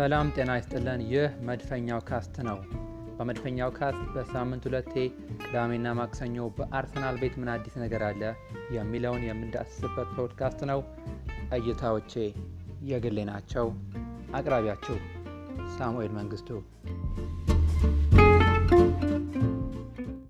ሰላም ጤና ይስጥልን። ይህ መድፈኛው cast ነው። በመድፈኛው cast በሳምንት ሁለቴ ቅዳሜና ማክሰኞ በአርሰናል ቤት ምን አዲስ ነገር አለ የሚለውን የምንዳስስበት ፖድካስት ነው። እይታዎቼ የግሌ ናቸው። አቅራቢያችሁ ሳሙኤል መንግስቱ